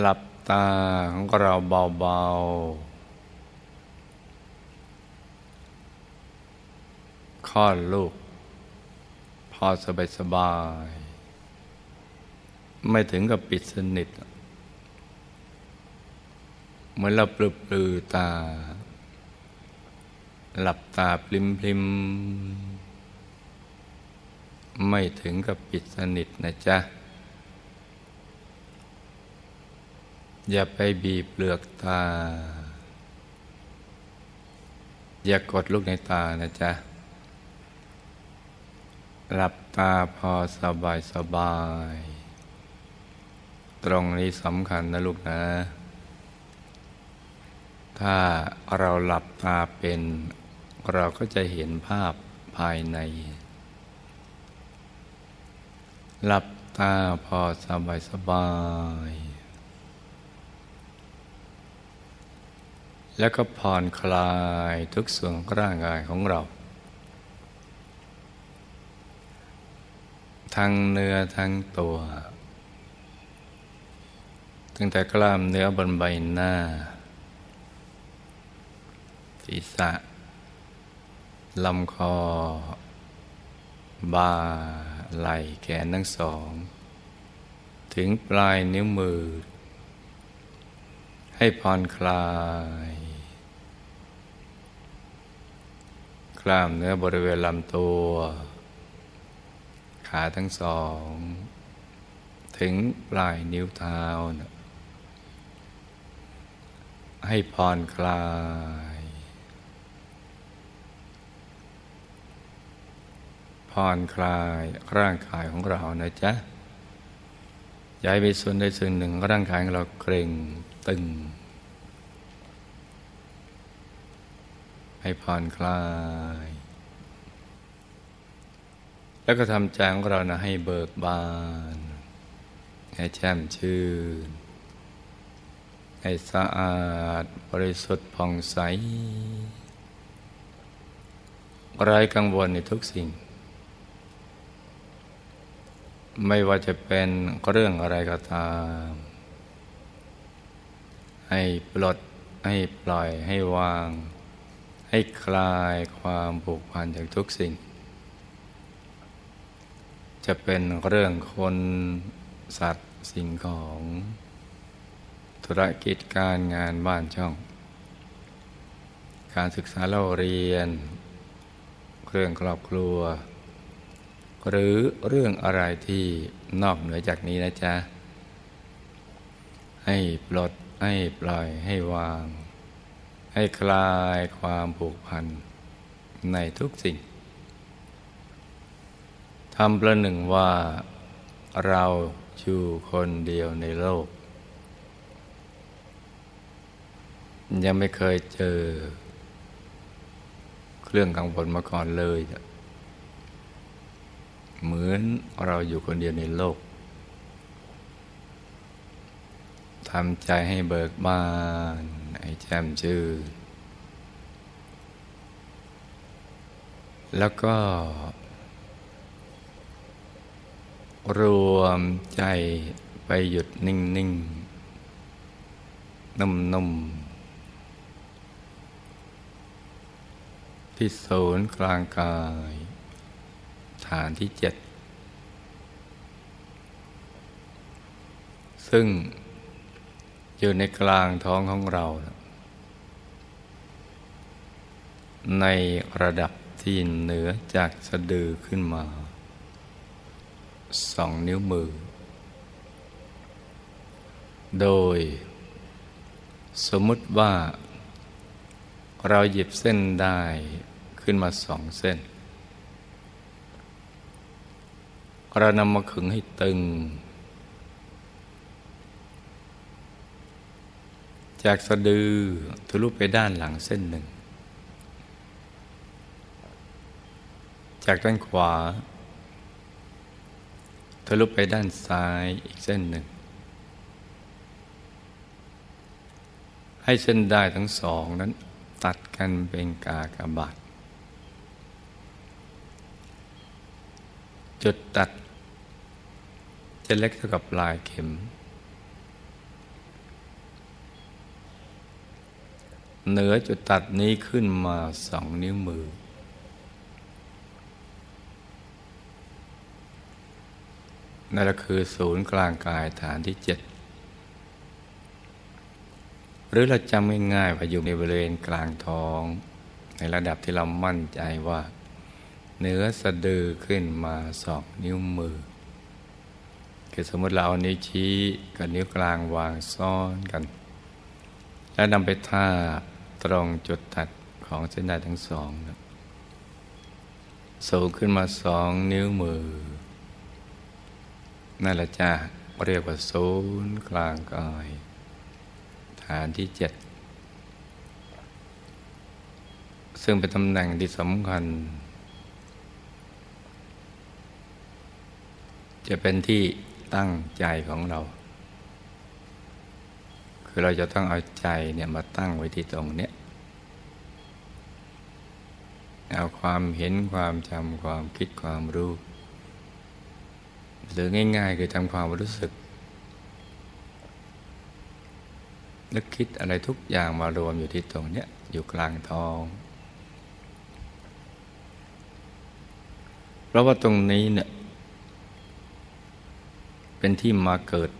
หลับตาของเราเบาๆคลอดลูก พอสบายสบาย ไม่ถึงกับปิดสนิท เหมือนเราปลือปลือตา หลับตาพลิมพลิมไม่ถึงกับปิดสนิทนะจ๊ะ อย่าไปบีบเปลือกตา อย่ากดลูกในตานะจ๊ะ หลับตาพอสบายสบาย ตรงนี้สำคัญนะลูกนะ ถ้าเราหลับตาเป็น เราก็จะเห็นภาพภายใน หลับตาพอสบายสบาย แล้วก็ผ่อนคลายทุกส่วนของร่างกายของเรา ทั้งเนื้อทั้งตัว ตั้งแต่กล้ามเนื้อบนใบหน้า ศีรษะลำคอ บ่า ไหล่แขนทั้งสอง ถึงปลายนิ้วมือ ให้ผ่อนคลาย กล้ามเนื้อบริเวณลำตัว ขาทั้งสอง ถึงปลายนิ้วเท้านะให้ผ่อนคลาย ผ่อนคลายร่างกายของเรานะจ๊ะย้ายไปส่วนใดส่วนหนึ่งร่างกายของเราเกร็งตึง ให้ผ่อนคลาย แล้วก็ทำใจของเรานะให้เบิกบาน ให้แช่มชื่น ให้สะอาดบริสุทธิ์ผ่องใสไร้กังวลในทุกสิ่ง ไม่ว่าจะเป็นเรื่องอะไรก็ตาม ให้ปลดให้ปล่อยให้วาง ให้คลายความผูกพันจากทุกสิ่ง จะเป็นเรื่องคนสัตว์สิ่งของธุรกิจการงานบ้านช่อง การศึกษาเล่าเรียน เรื่องครอบครัว หรือเรื่องอะไรที่นอกเหนือจากนี้นะจ๊ะ ให้ปลดให้ปล่อยให้วาง ให้คลายความผูกพันในทุกสิ่งทำประหนึ่งว่าเราอยู่คนเดียวในโลก ยังไม่เคยเจอ เครื่องกังวลมาก่อนเลย เหมือนเราอยู่คนเดียวในโลกทำใจให้เบิกบาน ให้แจ่มชื่นแล้วก็ รวมใจไปหยุดนิ่งนิ่งนุ่มนุ่มที่ศูนย์กลางกาย ฐานที่เจ็ด ซึ่ง อยู่ในกลางท้องของเรา ในระดับที่เหนือจากสะดือขึ้นมาสองนิ้วมือ โดย สมมุติว่า เราหยิบเส้นได้ขึ้นมาสองเส้น เรานำมาขึงให้ตึง จากสะดือทะลุไปด้านหลังเส้นหนึ่ง จากด้านขวาทะลุไปด้านซ้ายอีกเส้นหนึ่ง ให้เส้นได้ทั้งสองนั้นตัดกันเป็นกากบาทจุดตัดจะเล็กเท่ากับลายเข็ม เหนือจุดตัดนี้ขึ้นมาสองนิ้วมือ นั่นก็คือศูนย์กลางกายฐานที่เจ็ดหรือเราจำง่ายๆว่าอยู่ในบริเวณกลางท้อง ในระดับที่เรามั่นใจว่า เนื้อสะดือขึ้นมาสองนิ้วมือ คือสมมติเราเอานิ้วชี้กับนิ้วกลางวางซ้อนกัน แล้วนำไปทาบ ตรงจุดตัดของเส้นได้ทั้งสองสูงขึ้นมาสองนิ้วมือ นั่นแหละจ้าเรียกว่าศูนย์กลางกาย ฐานที่เจ็ดซึ่งเป็นตำแหน่งที่สำคัญ จะเป็นที่ตั้งใจของเรา คือเราจะต้องเอาใจเนี่ยมาตั้งไว้ที่ตรงเนี้ยเอา ความเห็นความจำความคิดความรู้ หรือง่าย ๆ คือทำความรู้สึกนึกคิดอะไรทุกอย่างมารวมอยู่ที่ตรงเนี้ยอยู่กลางท้อง เพราะว่าตรงนี้เนี่ยเป็นที่มาเกิด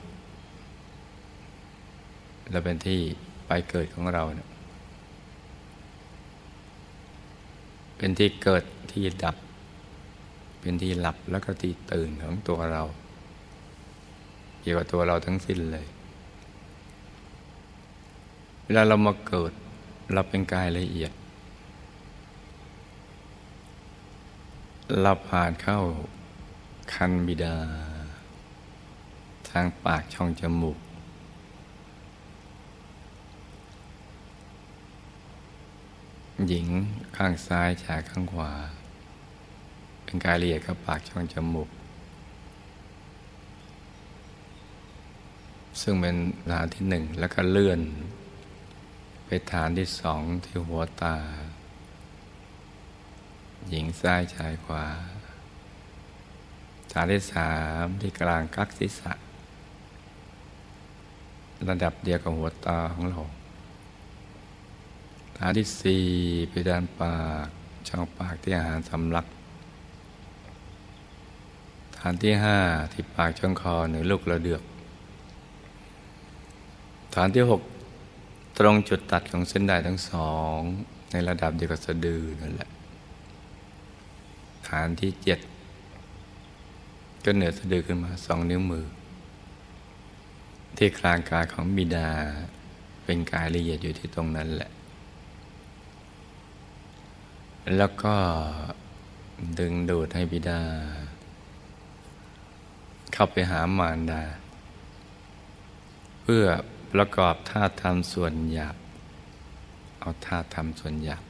และเป็นที่ไปเกิดของเราเนี่ย เป็นที่เกิดที่ดับ เป็นที่หลับแล้วก็ที่ตื่นของตัวเรา เกี่ยวกับตัวเราทั้งสิ้นเลย เวลาเรามาเกิดเราเป็นกายละเอียดเราผ่านเข้าคันบิดา ทางปากช่องจมูก หญิงข้างซ้ายชายข้างขวา เป็นกายละเอียดกับปากช่องจมูก ซึ่งเป็นฐานที่หนึ่งแล้วก็เลื่อน ไปฐานที่สองที่หัวตา หญิงซ้ายชายขวา ฐานที่สามที่กลางกักศีรษะ ระดับเดียวกับหัวตาของเรา ฐานที่สี่ไปด้านปากช่องปากที่อาหารสำลัก ฐานที่ห้าที่ปากช่องคอหรือลูกระเดือก ฐานที่หกตรงจุดตัดของเส้นได้ทั้งสอง ในระดับเดียวกับสะดือนั่นแหละ ฐานที่เจ็ดก็เหนือสะดือขึ้นมาสองนิ้วมือ ที่กลางกายของบิดาเป็นกายละเอียดอยู่ที่ตรงนั้นแหละ แล้วก็ดึงดูดให้บิดา เข้าไปหามารดา เพื่อประกอบท่าทำส่วนหยาบเอาท่าทำส่วนหยาบ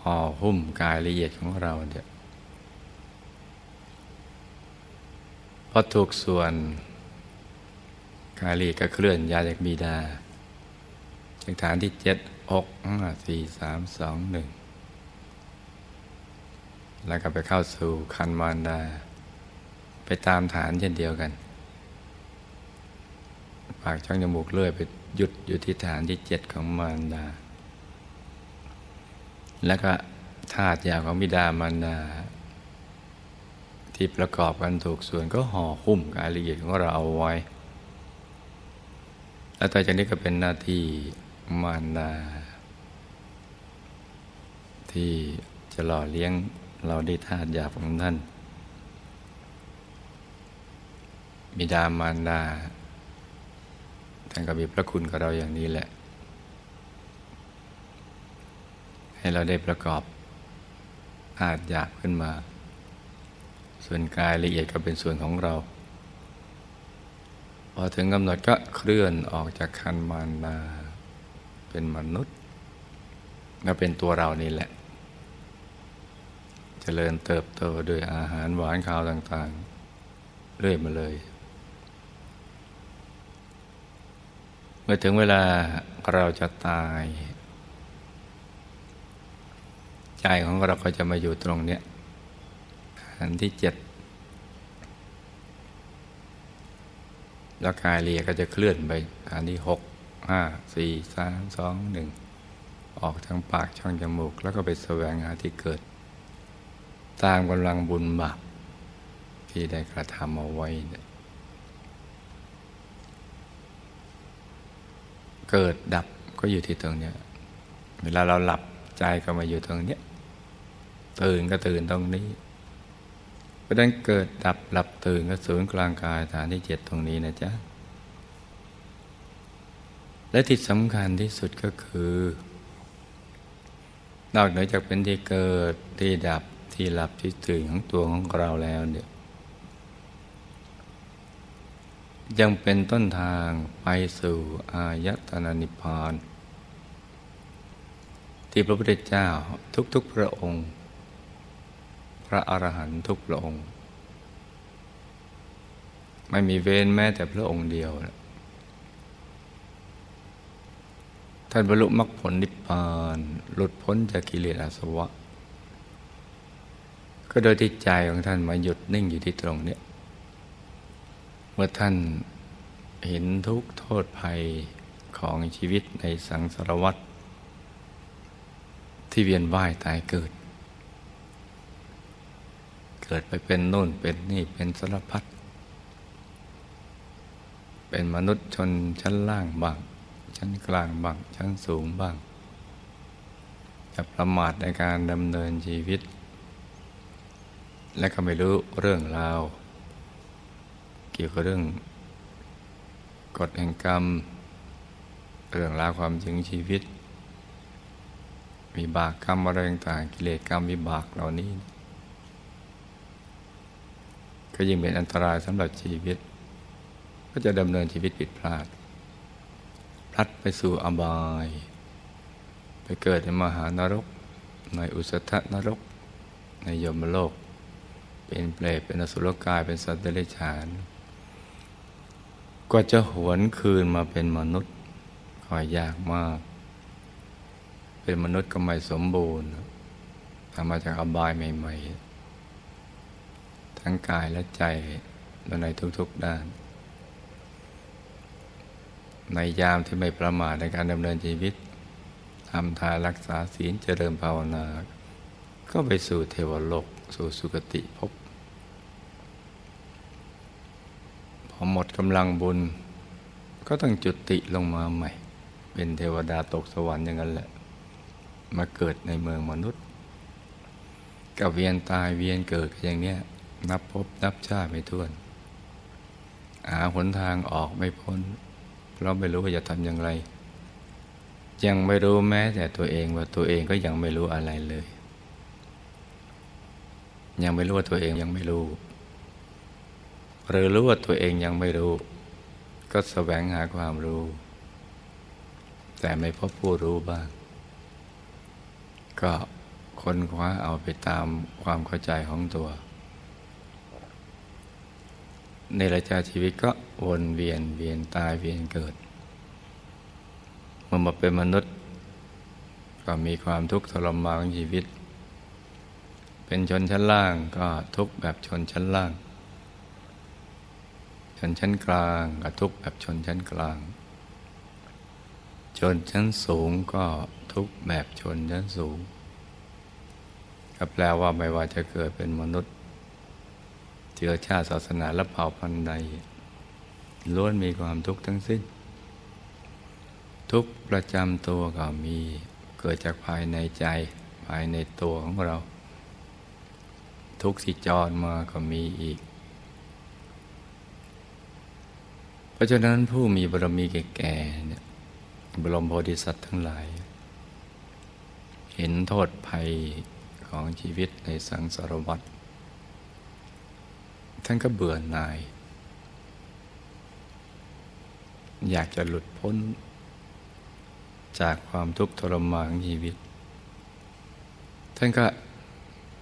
ห่อหุ้มกายละเอียดของเราเดี๋ยพอถูกส่วนกายละเอียดก็เคลื่อนย้ายจากบิดาจากฐานที่เจ็ด หกห้าสี่สามสองหนึ่งแล้วก็ไปเข้าสู่คันมารดา ไปตามฐานเช่นเดียวกัน ปากช่องจมูกเลื่อยไปหยุดอยู่ที่ฐานที่เจ็ดของมารดา แล้วก็ธาตุยาของบิดามารดาที่ที่ประกอบกันถูกส่วนก็ห่อหุ้มกายละเอียดของเราเอาไว้ แล้วต่อจากนี้ก็เป็นหน้าที่มารดา ที่จะหล่อเลี้ยงเราได้ธาตุหยาบของท่าน บิดามารดาท่านก็มีพระคุณกับเราอย่างนี้แหละ ให้เราได้ประกอบธาตุหยาบขึ้นมา ส่วนกายละเอียดก็เป็นส่วนของเรา พอถึงกำหนดก็เคลื่อนออกจากคันมารดาเป็นมนุษย์ก็เป็นตัวเรานี่แหละ เจริญเติบโตโดยอาหารหวานข้าวต่างๆ เรื่อยมาเลย เมื่อถึงเวลาเราจะตาย ใจของเราก็จะมาอยู่ตรงเนี้ยอันที่เจ็ดแล้วกายเรียก็จะเคลื่อนไปอันที่หกห้าสี่สามสองหนึ่งออกทางปากช่องจมูก แล้วก็ไปแสวงหาที่เกิด ตามกำลังบุญบาปที่ได้กระทำเอาไว้ เกิดดับก็อยู่ที่ตรงนี้เวลาเราหลับใจก็มาอยู่ตรงนี้ตื่นก็ตื่นตรงนี้ เพราะนั้นเกิดดับหลับตื่นก็ศูนย์กลางกายฐานที่เจ็ดตรงนี้นะจ๊ะ และที่สำคัญที่สุดก็คือ นอกเหนือจากเป็นที่เกิดที่ดับ ที่หลับที่ตื่นของตัวของเราแล้วเนี่ยยังเป็นต้นทางไปสู่อายตนะนิพพาน ที่พระพุทธเจ้าทุกๆพระองค์ พระอรหันต์ทุกพระองค์ ไม่มีเว้นแม้แต่พระองค์เดียวท่านบรรลุมรรคผลนิพพาน หลุดพ้นจากกิเลสอาสวะ ก็โดยที่ใจของท่านมาหยุดนิ่งอยู่ที่ตรงนี้เมื่อท่านเห็นทุกโทษภัยของชีวิตในสังสารวัฏที่เวียนว่ายตายเกิด เกิดไปเป็นโน่นเป็นนี่เป็นสารพัดเป็นมนุษย์ชนชั้นล่างบ้าง ชั้นกลางบ้าง ชั้นสูงบ้างจะประมาทในการดำเนินชีวิต และก็ไม่รู้เรื่องราว เกี่ยวกับเรื่อง กฎแห่งกรรม เรื่องราวความจริงชีวิตมีบากกรรมอะไรต่างกิเลสกรรมวิบากเหล่านี้ ก็ยิ่งเป็นอันตรายสำหรับชีวิต ก็จะดำเนินชีวิตผิดพลาด พลัดไปสู่อบาย ไปเกิดในมหานรก ในอุสธนรก ในยมโลก เป็นเปรตเป็นอสุรกายเป็นสัตว์เดรัจฉานก็จะหวนคืนมาเป็นมนุษย์คอยยากมาก เป็นมนุษย์ก็ไม่สมบูรณ์ทำมาจากอบายใหม่ ๆ ทั้งกายและใจในทุกๆด้าน ในยามที่ไม่ประมาทในการดำเนินชีวิตทำทานรักษาศีลเจริญภาวนา ก็ไปสู่เทวโลก สู่สุคติภพพ อหมดกำลังบุญ ก็ต้องจุติลงมาใหม่ เป็นเทวดาตกสวรรค์อย่างนั้นแหละ มาเกิดในเมืองมนุษย์ก็เวียนตายเวียนเกิดอย่างเนี้ยนับพบนับชาติไม่ท้วน หาหนทางออกไม่พ้น เพราะไม่รู้ว่าจะทำอย่างไร ยังไม่รู้แม้แต่ตัวเองว่าตัวเองก็ยังไม่รู้อะไรเลย ยังไม่รู้ว่าตัวเองยังไม่รู้ หรือรู้ว่าตัวเองยังไม่รู้ ก็แสวงหาความรู้ แต่ไม่พบผู้รู้บ้าง ก็ค้นคว้าเอาไปตามความเข้าใจของตัว ในระยะชีวิตก็วนเวียนเวียนตายเวียนเกิดเมื่อมาเป็นมนุษย์ ก็มีความทุกข์ทรมานของชีวิต เป็นชนชั้นล่างก็ทุกข์แบบชนชั้นล่าง ชนชั้นกลางกับทุกแบบชนชั้นกลาง ชนชั้นสูงก็ทุกแบบชนชั้นสูง ก็แปลว่าไม่ว่าจะเกิดเป็นมนุษย์เจือชาติศาสนาและเผ่าพันธุ์ใดล้วนมีความทุกข์ทั้งสิ้น ทุกประจำตัวก็มีเกิดจากภายในใจ ภายในตัวของเรา ทุกสิจรมาก็มีอีก เพ ราะฉะนั้นผู้มีบารมีแก่ๆเนี่ยบรมโพธิสัตว์ทั้งหลาย เห็นโทษภัยของชีวิตในสังสารวัฏท่านก็เบื่อหน่าย อยากจะหลุดพ้น จากความทุกข์ทรมานของชีวิต ท่านก็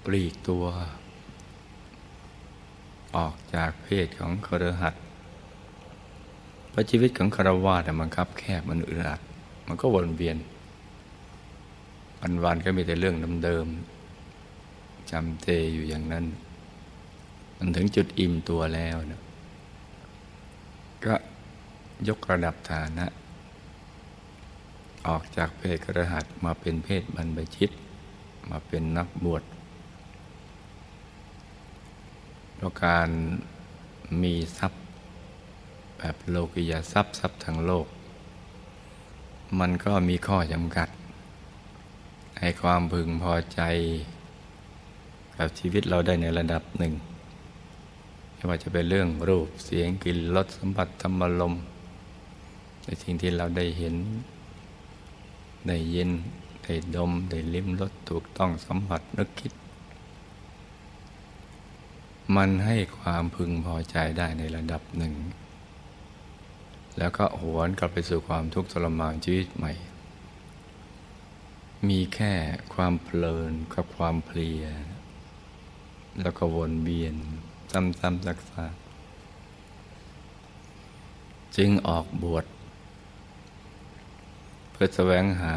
ปลีกตัว ออกจากเพศของครหัส เพราะชีวิตของคารวาสมันคับแคบมันอึดอัดมันก็วนเวียน วันๆก็มีแต่เรื่องเดิมๆจำเจอยู่อย่างนั้น มันถึงจุดอิ่มตัวแล้วนะก็ยกระดับฐานะ ออกจากเพศกระหัสมาเป็นเพศบรรพชิต มาเป็นนักบวชเพราะการมีทรัพย์ แบบโลกิยาทรัพย์ทรัพย์ทางโลก มันก็มีข้อจำกัดให้ความพึงพอใจ กับชีวิตเราได้ในระดับหนึ่งไม่ว่าจะเป็นเรื่องรูปเสียงกลิ่นรสสัมผัสธรรมลมในสิ่งที่เราได้เห็น ได้ยินได้ดม ได้ลิ้มรสถูกต้องสัมผัสนึกคิด มันให้ความพึงพอใจได้ในระดับหนึ่ง แล้วก็หวนกลับไปสู่ความทุกข์ทรมานชีวิตใหม่ มีแค่ความเพลินกับความเพลีย แล้วก็วนเวียนซ้ำๆซักๆจึงออกบวชเพื่อแสวงหา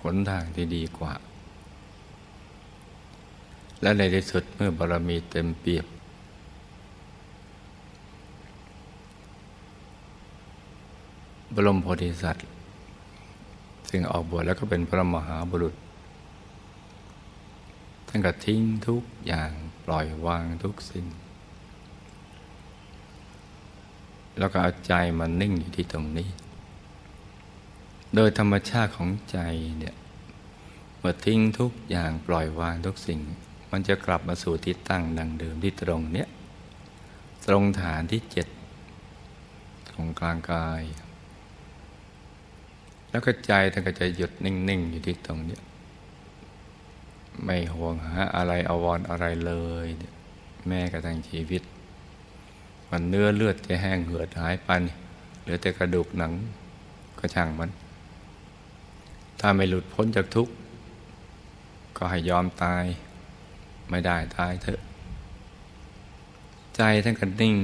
หนทางที่ดีกว่า และในที่สุดเมื่อบารมีเต็มเปียบ บรมโพธิสัตว์ซึ่งออกบวชแล้วก็เป็นพระมหาบุรุษท่านก็ทิ้งทุกอย่างปล่อยวางทุกสิ่ง แล้วก็เอาใจมันนิ่งอยู่ที่ตรงนี้ โดยธรรมชาติของใจเนี่ยเมื่อทิ้งทุกอย่างปล่อยวางทุกสิ่ง มันจะกลับมาสู่ที่ตั้งดังเดิมที่ตรงเนี้ยตรงฐานที่เจ็ดตรงกลางกาย แล้วก็ใจท่านก็จะหยุดนิ่ง ๆ อยู่ที่ตรงนี้ ไม่ห่วงหาอะไรอวรอะไรเลย แม้กระทั่งชีวิต มันเนื้อเลือดจะแห้งเหือดหายไปเหลือแต่กระดูกหนังก็ช่างมัน ถ้าไม่หลุดพ้นจากทุกข์ก็ให้ยอมตาย ไม่ได้ตายเถอะ ใจท่านก็นิ่ง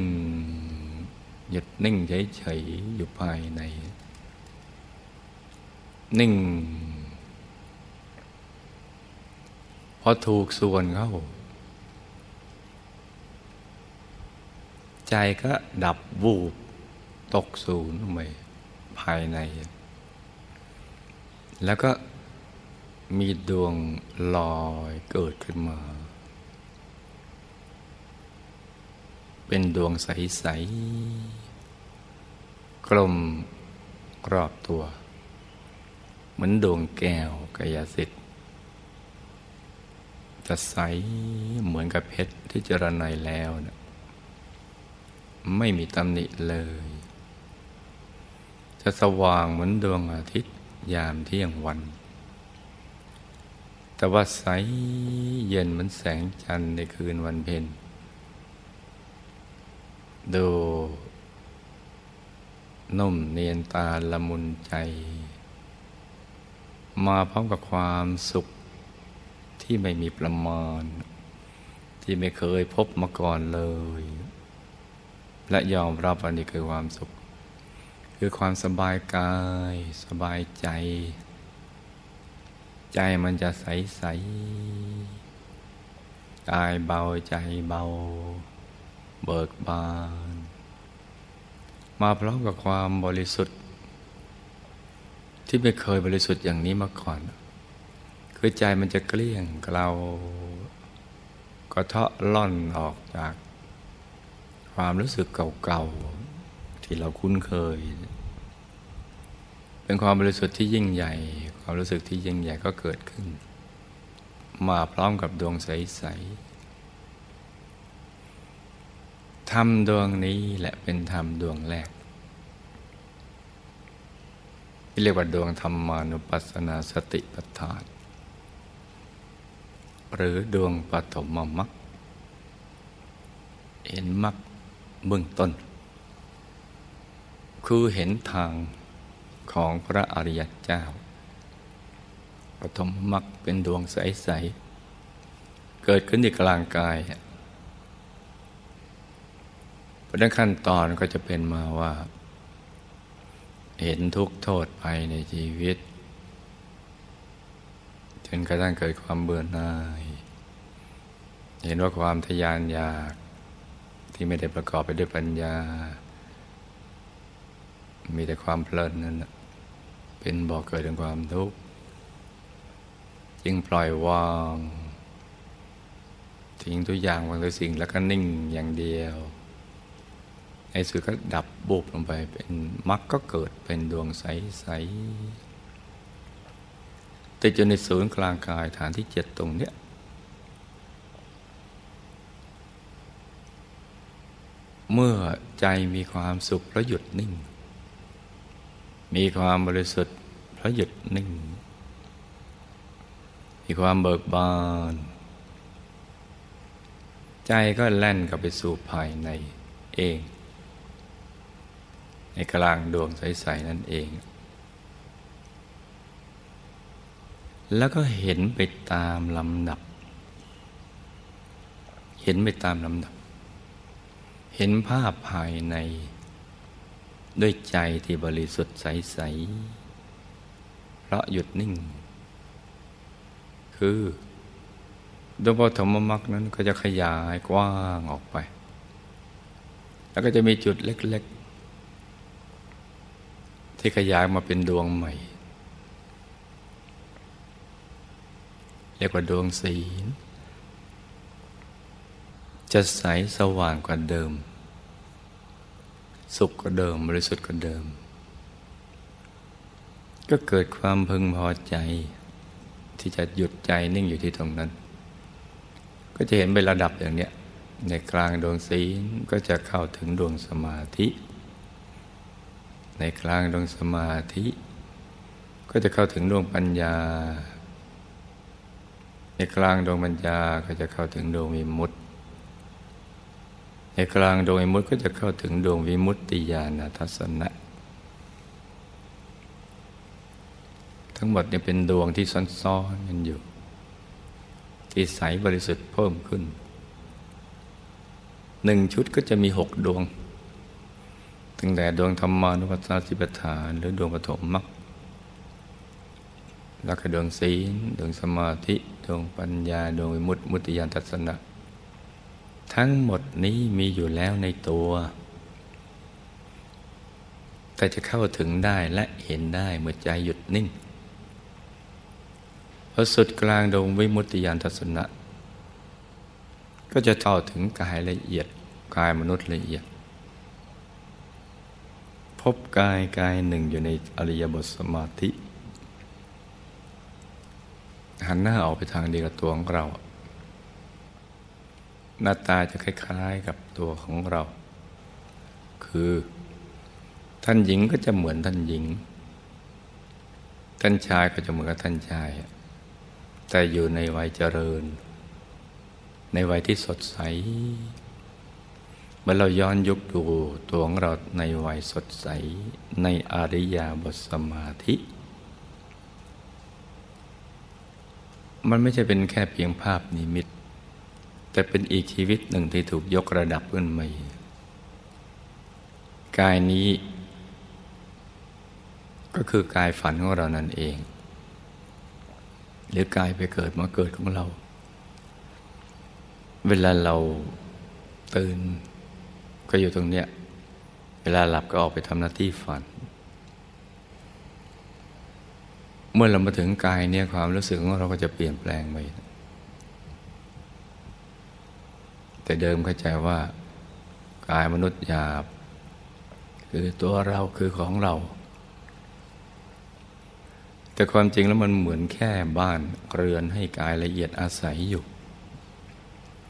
หยุดนิ่งเฉยๆอยู่ภายใน นิ่ง พอถูกส่วนเข้า ใจก็ดับวูบ ตกศูนย์ไปภายใน แล้วก็มีดวงลอยเกิดขึ้นมา เป็นดวงใส ๆ กลมรอบตัว เหมือนดวงแก้วกายสิทธิ์จะใสเหมือนกับเพชรที่เจรไนแล้วนะไม่มีตำหนิเลย จะสว่างเหมือนดวงอาทิตย์ยามเที่ยงวัน แต่ว่าใสเย็นเหมือนแสงจันทร์ในคืนวันเพ็ญดูนุ่มเนียนตาละมุนใจ มาพร้อมกับความสุขที่ไม่มีประมาณ ที่ไม่เคยพบมาก่อนเลย และยอมรับอันนี้คือความสุข คือความสบายกาย สบายใจ ใจมันจะใสใสกายเบาใจเบา เบิกบาน มาพร้อมกับความบริสุทธิ์ ที่ไม่เคยบริสุทธิ์อย่างนี้มาก่อน คือใจมันจะเกลี้ยงเราก็เทาะล่อนออกจาก ความรู้สึกเก่าๆที่เราคุ้นเคย เป็นความบริสุทธิ์ที่ยิ่งใหญ่ ความรู้สึกที่ยิ่งใหญ่ก็เกิดขึ้น มาพร้อมกับดวงใสๆธรรมดวงนี้แหละเป็นธรรมดวงแรก ที่เรียกว่าดวงธรรมานุปัสสนาสติปัฏฐาน หรือดวงปฐมมรรคเห็นมรรคเบื้องต้น คือเห็นทางของพระอริยเจ้า ปฐมมรรคเป็นดวงใส ๆ เกิดขึ้นที่กลางกายประขั้นตอนก็จะเป็นมาว่า เห็นทุกโทษไปในชีวิต จนกระทั่งเกิดความเบื่อหน่าย เห็นว่าความทยานอยากที่ไม่ได้ประกอบไปด้วยปัญญา มีแต่ความเพลินนั่นเป็นบ่อกเกิดของความทุกข์จึงปล่อยวางทิ้งทุกอย่างวางทุกสิ่งแล้วก็นิ่งอย่างเดียว ในสุดก็ดับ บุบลงไปเป็นมรรคก็เกิดเป็นดวงใสๆติดอยู่ในศูนย์กลางกายฐานที่เจ็ดตรงเนี้ยเมื่อใจมีความสุขเพราะหยุดนิ่ง มีความบริสุทธิ์เพราะหยุดนิ่ง มีความเบิกบาน ใจก็แล่นกลับไปสู่ภายในเอง ในกลางดวงใส ๆ นั่นเอง แล้วก็เห็นไปตามลำดับ เห็นไปตามลำดับ เห็นภาพภายใน ด้วยใจที่บริสุทธิ์ใส ๆ เพราะหยุดนิ่ง คือดวงปฐมมรรคนั้นก็จะขยายกว้างออกไป แล้วก็จะมีจุดเล็กๆ ที่ขยายมาเป็นดวงใหม่ เรียกว่าดวงศีล จะใสสว่างกว่าเดิม สุขกว่าเดิมบริสุทธิ์กว่าเดิม ก็เกิดความพึงพอใจ ที่จะหยุดใจนิ่งอยู่ที่ตรงนั้น ก็จะเห็นเป็นระดับอย่างเนี้ยในกลางดวงศีลก็จะเข้าถึงดวงสมาธิ ในกลางดวงสมาธิ ก็จะเข้าถึงดวงปัญญา ในกลางดวงปัญญาก็จะเข้าถึงดวงวิมุตติ ในกลางดวงวิมุตติก็จะเข้าถึงดวงวิมุตติญาณทัศนะ ทั้งหมดนี่เป็นดวงที่ซ้อนๆกันอยู่ ที่ใสบริสุทธิ์เพิ่มขึ้นหนึ่งชุดก็จะมีหกดวง ตั้งแต่ดวงธรรมานุปัสสนาสิปฐาน หรือดวงปฐมมรรคแล้วก็ดวงศีลดวงสมาธิดวงปัญญาดวงวิมุตติมุติยานทัศนะ ทั้งหมดนี้มีอยู่แล้วในตัว แต่จะเข้าถึงได้และเห็นได้เมื่อใจหยุดนิ่งพอสุดกลางดวงวิมุตติยานทัศนะ ก็จะเข้าถึงกายละเอียดกายมนุษย์ละเอียด บกายกายหนึ่งอยู่ในอริยบทสมาธิ หันหน้าออกไปทางเดียวกับตัวของเรา หน้าตาจะคล้ายๆกับตัวของเรา คือท่านหญิงก็จะเหมือนท่านหญิง ท่านชายก็จะเหมือนกับท่านชาย แต่อยู่ในวัยเจริญ ในวัยที่สดใส มื่อเราย้อนยุคดูตัวของเราในวัยสดใสในอริยาบทสมาธิ มันไม่ใช่เป็นแค่เพียงภาพนิมิต แต่เป็นอีกชีวิตหนึ่งที่ถูกยกระดับขึ้นม่กายนี้ ก็คือกายฝันของเรานั่นเอง หรือกายไปเกิดมาเกิดของเรา เวลาเราตื่น ก็อยู่ตรงเนี้ย เวลาหลับก็ออกไปทำหน้าที่ฝัน เมื่อเรามาถึงกายเนี่ยความรู้สึกของเราก็จะเปลี่ยนแปลงไป แต่เดิมเข้าใจว่ากายมนุษย์หยาบ คือตัวเราคือของเรา แต่ความจริงแล้วมันเหมือนแค่บ้านเรือนให้กายละเอียดอาศัยอยู่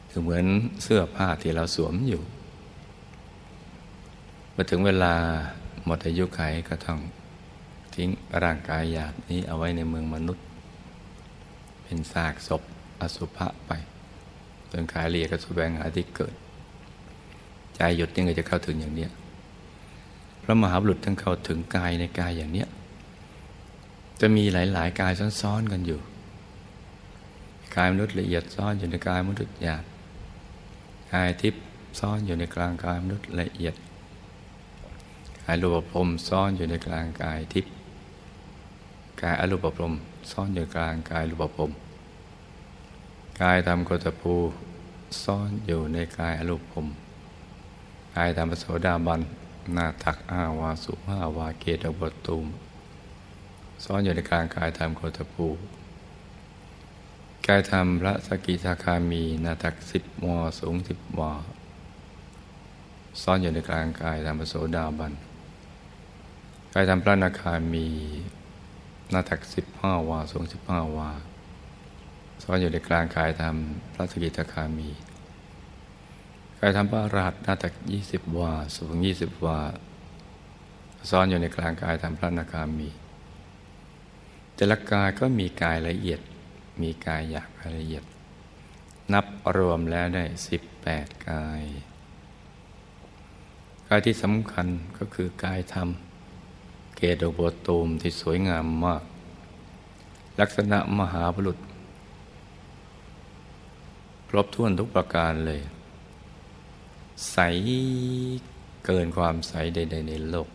คือเหมือนเสื้อผ้าที่เราสวมอยู่ มาถึงเวลาหมดอายุไขก็ต้องทิ้งร่างกายหยาบนี้เอาไว้ในเมืองมนุษย์ เป็นซากศพอสุภะไปจนกายเรียก็สแสวงหาที่เกิด ใจหยุดยังไงจะเข้าถึงอย่างเนี้ยพระมหาบุรุษทั้งเข้าถึงกายในกายอย่างเนี้ยจะมีหลาย ๆ กายซ้อนๆกันอยู่กายมนุษย์ละเอียดซ้อนอยู่ในกายมนุษย์หยาบกายทิพย์ซ้อนอยู่ในกลางกายมนุษย์ละเอียด กายรูปภพซ้อนอยู่ในกลางกายทิพย์กายอรูปภพซ่อนอยู่กลางกายรูปภพกายธรรมโกตภูซ่อนอยู่ในกายอรูปภพกายธรรมโสดาบันหน้าตักอาวาสุภาวาเกตบตุมซ่อนอยู่ในกลางกายธรรมโกตภูกายธรรมพระสกิทาคามีนาตักสิบวอสูงสิบวอซ่อนอยู่ในกลางกายธรรมโสดาบัน กายธรรมพระนาคามีนาตักสิบห้าวาสูงสิบห้าวาซ่อนอยู่ในกลางกายธรรมพระสกิทาคามีกายธรรมพระราชนาตักยี่สิบวาสูงยี่สิบวาซ่อนอยู่ในกลางกายธรรมพระนาคามี แต่ละกายก็มีกายละเอียด มีกายหยาบกายละเอียด นับรวมแล้วได้สิบแปดกาย กายที่สำคัญก็คือกายธรรม เกตโบตูมที่สวยงามมาก ลักษณะมหาบุรุษ ครบถ้วนทุกประการเลย ใสเกินความใสใด ๆ ในโลก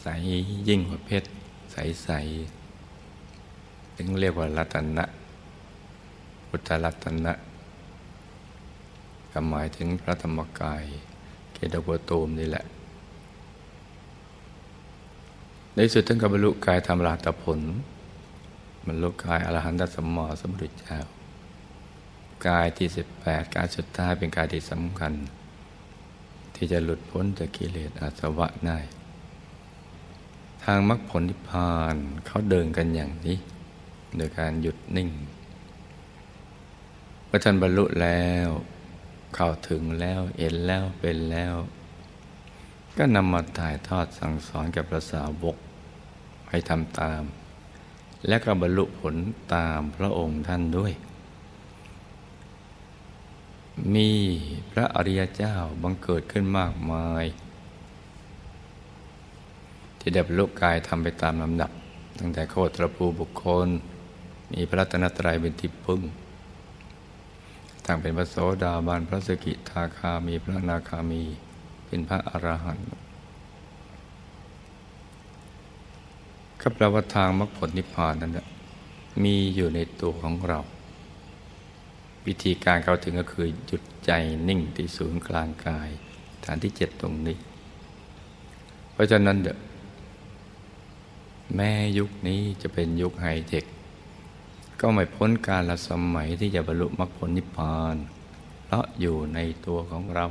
ใสยิ่งกว่าเพชร ใสใสถึงเรียกว่ารัตนะพุทธรัตนะก็หมายถึงพระธรรมกาย เกตโกตูมนี่แหละ ในสุดท่านก็บรรลุกายธรรมราตผลบรรลุกายอรหันตสมมอสมุทรเจ้ากายที่สิบแปดกายสุดท้ายเป็นกายที่สำคัญ ที่จะหลุดพ้นจากกิเลสอาสวะได้ทางมรรคผลนิพพานเขาเดินกันอย่างนี้ โดยการหยุดนิ่งเมื่อท่านบรรลุแล้วเข้าถึงแล้วเห็นแล้วเป็นแล้ว ก็นำมาถ่ายทอดสั่งสอนกับพระสาวก ให้ทำตาม และก็บรรลุผลตามพระองค์ท่านด้วย มีพระอริยเจ้าบังเกิดขึ้นมากมาย ที่ได้บรรลุกายทำไปตามลำดับ ตั้งแต่โคตรภูบุคคล มีพระรัตนตรัยเป็นที่พึ่งต่างเป็นพระโสดาบันพระสกิทาคามีพระนาคามี เป็นพระอรหันต์ ก็แปลว่าทางมรรคผลนิพพานนั้นมีอยู่ในตัวของเรา วิธีการเข้าถึงก็คือหยุดใจนิ่งที่ศูนย์กลางกาย ฐานที่เจ็ดตรงนี้ เพราะฉะนั้นเดแม้ยุคนี้จะเป็นยุคไฮเทค ก็ไม่พ้นการละสมัยที่จะบรรลุมรรคผลนิพพาน เพราะอยู่ในตัวของเรา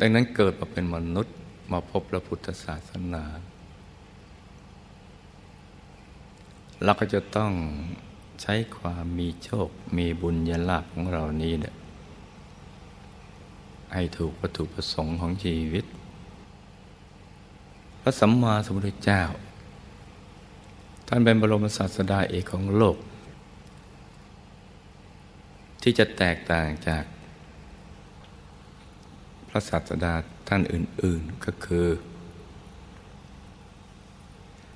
ดังนั้นเกิดมาเป็นมนุษย์มาพบพระพุทธศาสนา เราก็จะต้องใช้ความมีโชค มีบุญญาลาภของเรานี้เนี่ยให้ถูกวัตถุประสงค์ของชีวิต พระสัมมาสัมพุทธเจ้า ท่านเป็นบรมศาสดาเอกของโลก ที่จะแตกต่างจาก พระศาสดาท่านอื่น ๆก็คือ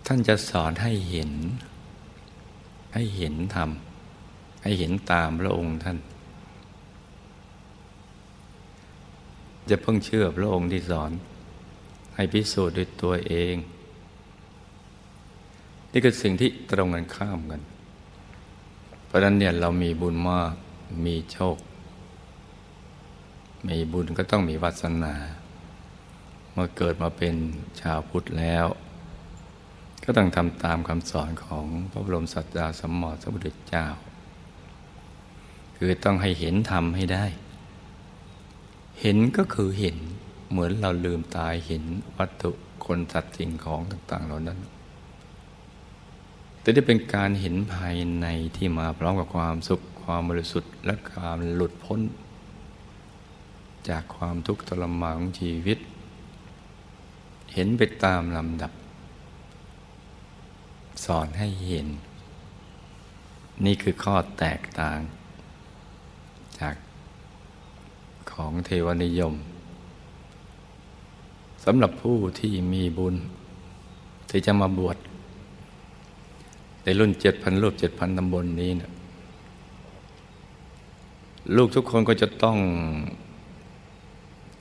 ท่านจะสอนให้เห็น ให้เห็นธรรม ให้เห็นตามพระองค์ท่าน จะเพิ่งเชื่อพระองค์ที่สอน ให้พิสูจน์ด้วยตัวเอง นี่คือสิ่งที่ตรงกันข้ามกัน เพราะนั้นเนี่ยเรามีบุญมากมีโชค มีบุญก็ต้องมีวาสนา เมื่อเกิดมาเป็นชาวพุทธแล้ว ก็ต้องทำตามคำสอนของพระบรมศาสดาสมมติสมุทรเจ้า คือต้องให้เห็นธรรมให้ได้ เห็นก็คือเห็นเหมือนเราลืมตายเห็นวัตถุคนสัตว์สิ่งของต่างๆ เหล่านั้น แต่ได้เป็นการเห็นภายในที่มาพร้อมกับความสุขความบริสุทธิ์และการหลุดพ้น จากความทุกข์ทรมานของชีวิต เห็นไปตามลำดับ สอนให้เห็น นี่คือข้อแตกต่าง จากของเทวนิยมสำหรับผู้ที่มีบุญ ที่จะมาบวชในรุ่นเจ็ดพันรูปเจ็ดพันตำบลนนี้นะลูกทุกคนก็จะต้อง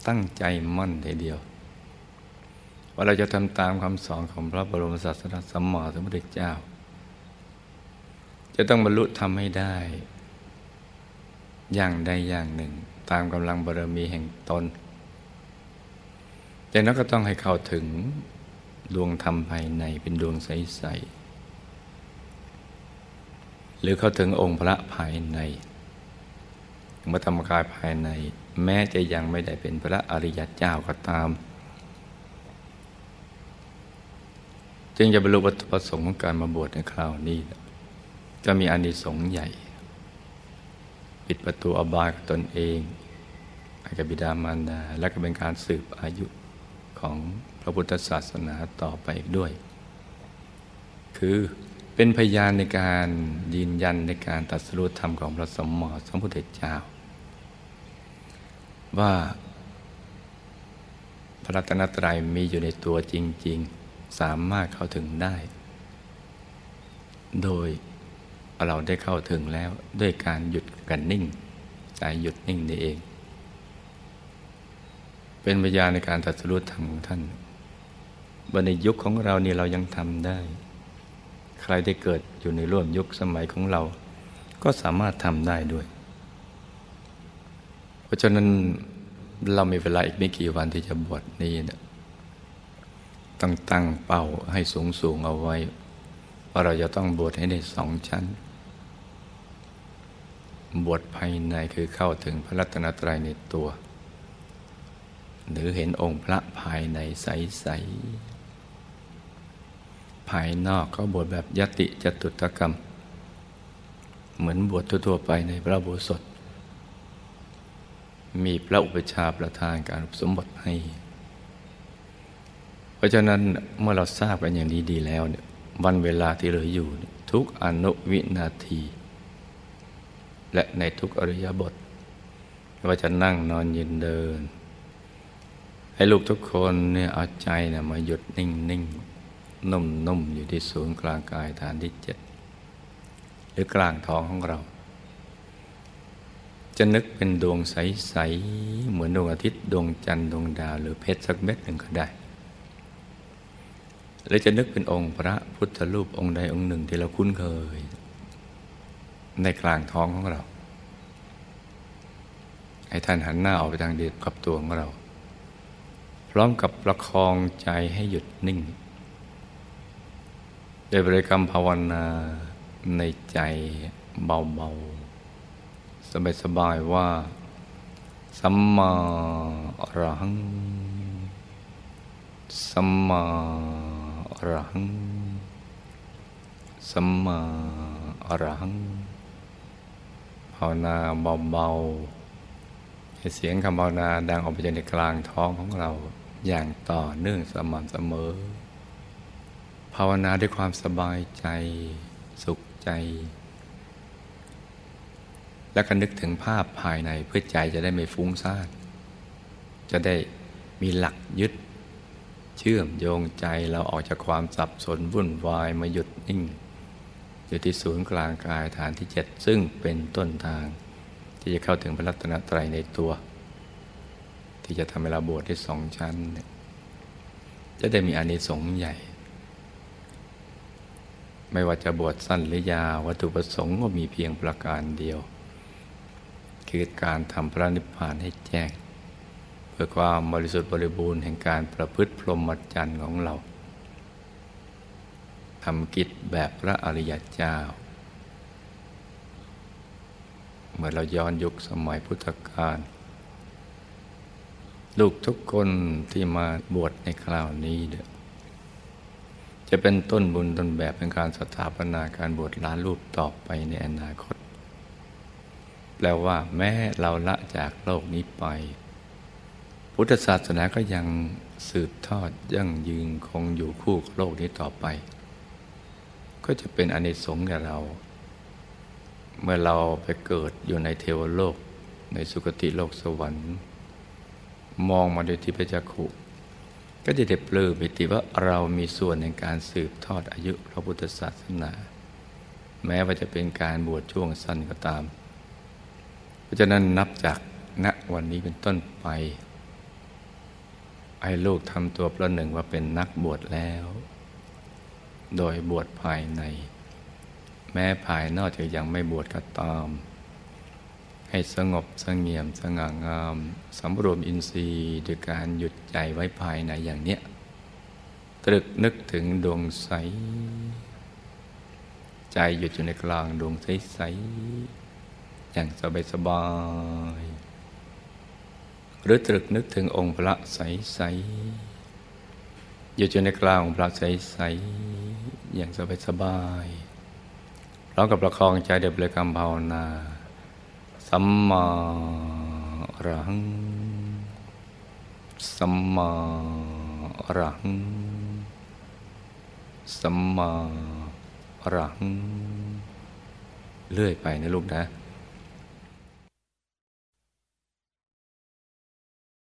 ตั้งใจมั่นทีเดียว ว่าเราจะทำตามคำสอนของพระบรมศาสดาสัมมาสัมพุทธเจ้า จะต้องบรรลุทำให้ได้ อย่างใดอย่างหนึ่ง ตามกำลังบารมีแห่งตนจากนั้นก็ต้องให้เข้าถึงดวงธรรมภายในเป็นดวงใสๆหรือเข้าถึงองค์พระภายในพระธรรมกายภายใน แม้จะยังไม่ได้เป็นพระอริยเจ้าก็ตาม จึงจะบรรลุวัตถุประสงค์ของการมาบวชในคราวนี้ จะมีอานิสงส์ใหญ่ ปิดประตูอบายกับตนเองให้กับบิดามารดา และก็เป็นการสืบอายุของพระพุทธศาสนาต่อไปด้วย คือเป็นพยานในการยืนยันในการตัดสู้ธรรมของพระสมมติสัมพุทธเจ้า ว่าพระรัตนตรัยมีอยู่ในตัวจริง ๆ สามารถเข้าถึงได้ โดยเราได้เข้าถึงแล้วด้วยการหยุดกันนิ่งใจหยุดนิ่งนี่เอง เป็นพยาในการตัดสู้ธรรมของท่านบในยุคของเรานี่เรายังทำได้ ใครได้เกิดอยู่ในร่วมยุคสมัยของเรา ก็สามารถทำได้ด้วย เพราะฉะนั้นเรามีเวลาอีกไม่กี่วันที่จะบวชนี้น ต้องตั้งเป้าให้สูงสูงเอาไว้ ว่าเราจะต้องบวชให้ได้สองชั้น บวชภายในคือเข้าถึงพระรัตนตรัยในตัว หรือเห็นองค์พระภายในใส ๆ ภายนอกเขาบวชแบบยติจตุตกรรม เหมือนบวชทั่ว ๆ ไปในพระโบสถมีพระอุปชาประทานการสมบทให้ เพราะฉะนั้นเมื่อเราทราบกันอย่างนี้ดีแล้วเนี่ยวันเวลาที่เหลืออยู่ ทุกอนุวินาที และในทุกอริยบทว่าจะนั่งนอนยืนเดิน ให้ลูกทุกคนเนี่ยเอาใจเนี่ยมาหยุดนิ่งนิ่งนุ่มนุ่มอยู่ที่ศูนย์กลางกายฐานที่เจ็ดหรือกลางท้องของเรา จะนึกเป็นดวงใส ๆ เหมือนดวงอาทิตย์ ดวงจันทร์ดวงดาว หรือเพชรสักเม็ดหนึ่งก็ได้ หรือจะนึกเป็นองค์พระพุทธรูปองค์ใดองค์หนึ่งที่เราคุ้นเคย ในกลางท้องของเรา ให้ท่านหันหน้าออกไปทางเดียวกับตัวของเรา พร้อมกับประคองใจให้หยุดนิ่งโดยบริกรรมภาวนาในใจเบาๆ สบายๆว่า สัมมาอรหัง สัมมา อรหัง สัมมาอรหังภาวนาเบาๆให้เสียงคำภาวนาดังออกไปจากในกลางท้องของเราอย่างต่อเนื่องสม่ำเสมอ ภาวนาด้วยความสบายใจสุขใจ แล้วก็นึกถึงภาพภายในเพื่อใจจะได้ไม่ฟุ้งซ่านจะได้มีหลักยึด เชื่อมโยงใจเราออกจากความสับสนวุ่นวายมาหยุดนิ่ง อยู่ที่ศูนย์กลางกายฐานที่เจ็ดซึ่งเป็นต้นทาง ที่จะเข้าถึงพระรัตนตรัยในตัว ที่จะทำให้เวลาบวชได้สองชั้น จะได้มีอานิสงส์ใหญ่ ไม่ว่าจะบวชสั้นหรือยาววัตถุประสงค์ก็มีเพียงประการเดียว คือการทำพระนิพพานให้แจ้ง พื่อความบริสุทธิ์บริบูรณ์แห่งการประพฤติพรหมจรรย์ของเราทำกิจแบบพระอริยเจ้า เมื่อเราย้อนยุคสมัยพุทธกาลลูกทุกคนที่มาบวชในคราวนี้เด้อจะเป็นต้นบุญต้นแบบเป็นการสถาปนาการบวชล้านรูปต่อไปในอนาคต แปลว่าแม้เราละจากโลกนี้ไป พุทธศาสนาก็ยังสืบทอดยั่งยืนคงอยู่คู่กับโลกนี้ต่อไป ก็จะเป็นอเนิสงแก่เรา เมื่อเราไปเกิดอยู่ในเทวโลก ในสุคติโลกสวรรค์ มองมาโดยที่พระจักขุก็จะได้ปลื้มปิติว่าเรามีส่วนในการสืบทอดอายุพระพุทธศาสนา แม้ว่าจะเป็นการบวชช่วงสั้นก็ตาม เพราะฉะนั้นนับจากณวันนี้เป็นต้นไป ไอ้ลูกทำตัวประหนึ่งว่าเป็นนักบวชแล้ว โดยบวชภายใน แม้ภายนอกจะยังไม่บวชก็ตาม ให้สงบสงเงียมสง่างามสำรวมอินทรีย์ด้วยการหยุดใจไว้ภายในอย่างเนี้ยตรึกนึกถึงดวงใส ใจหยุดอยู่ในกลางดวงใส ๆ อย่างสบายสบาย หรือตรึกนึกถึงองค์พระใสๆอยู่จนในกลางองค์พระใสๆอย่างสบายสบายพร้อมกับประคองใจเด็บเลยกรรมภาวนา สัมมาอรหัง สัมมาอรหัง สัมมาอรหัง เลื่อยไปนะลูกนะ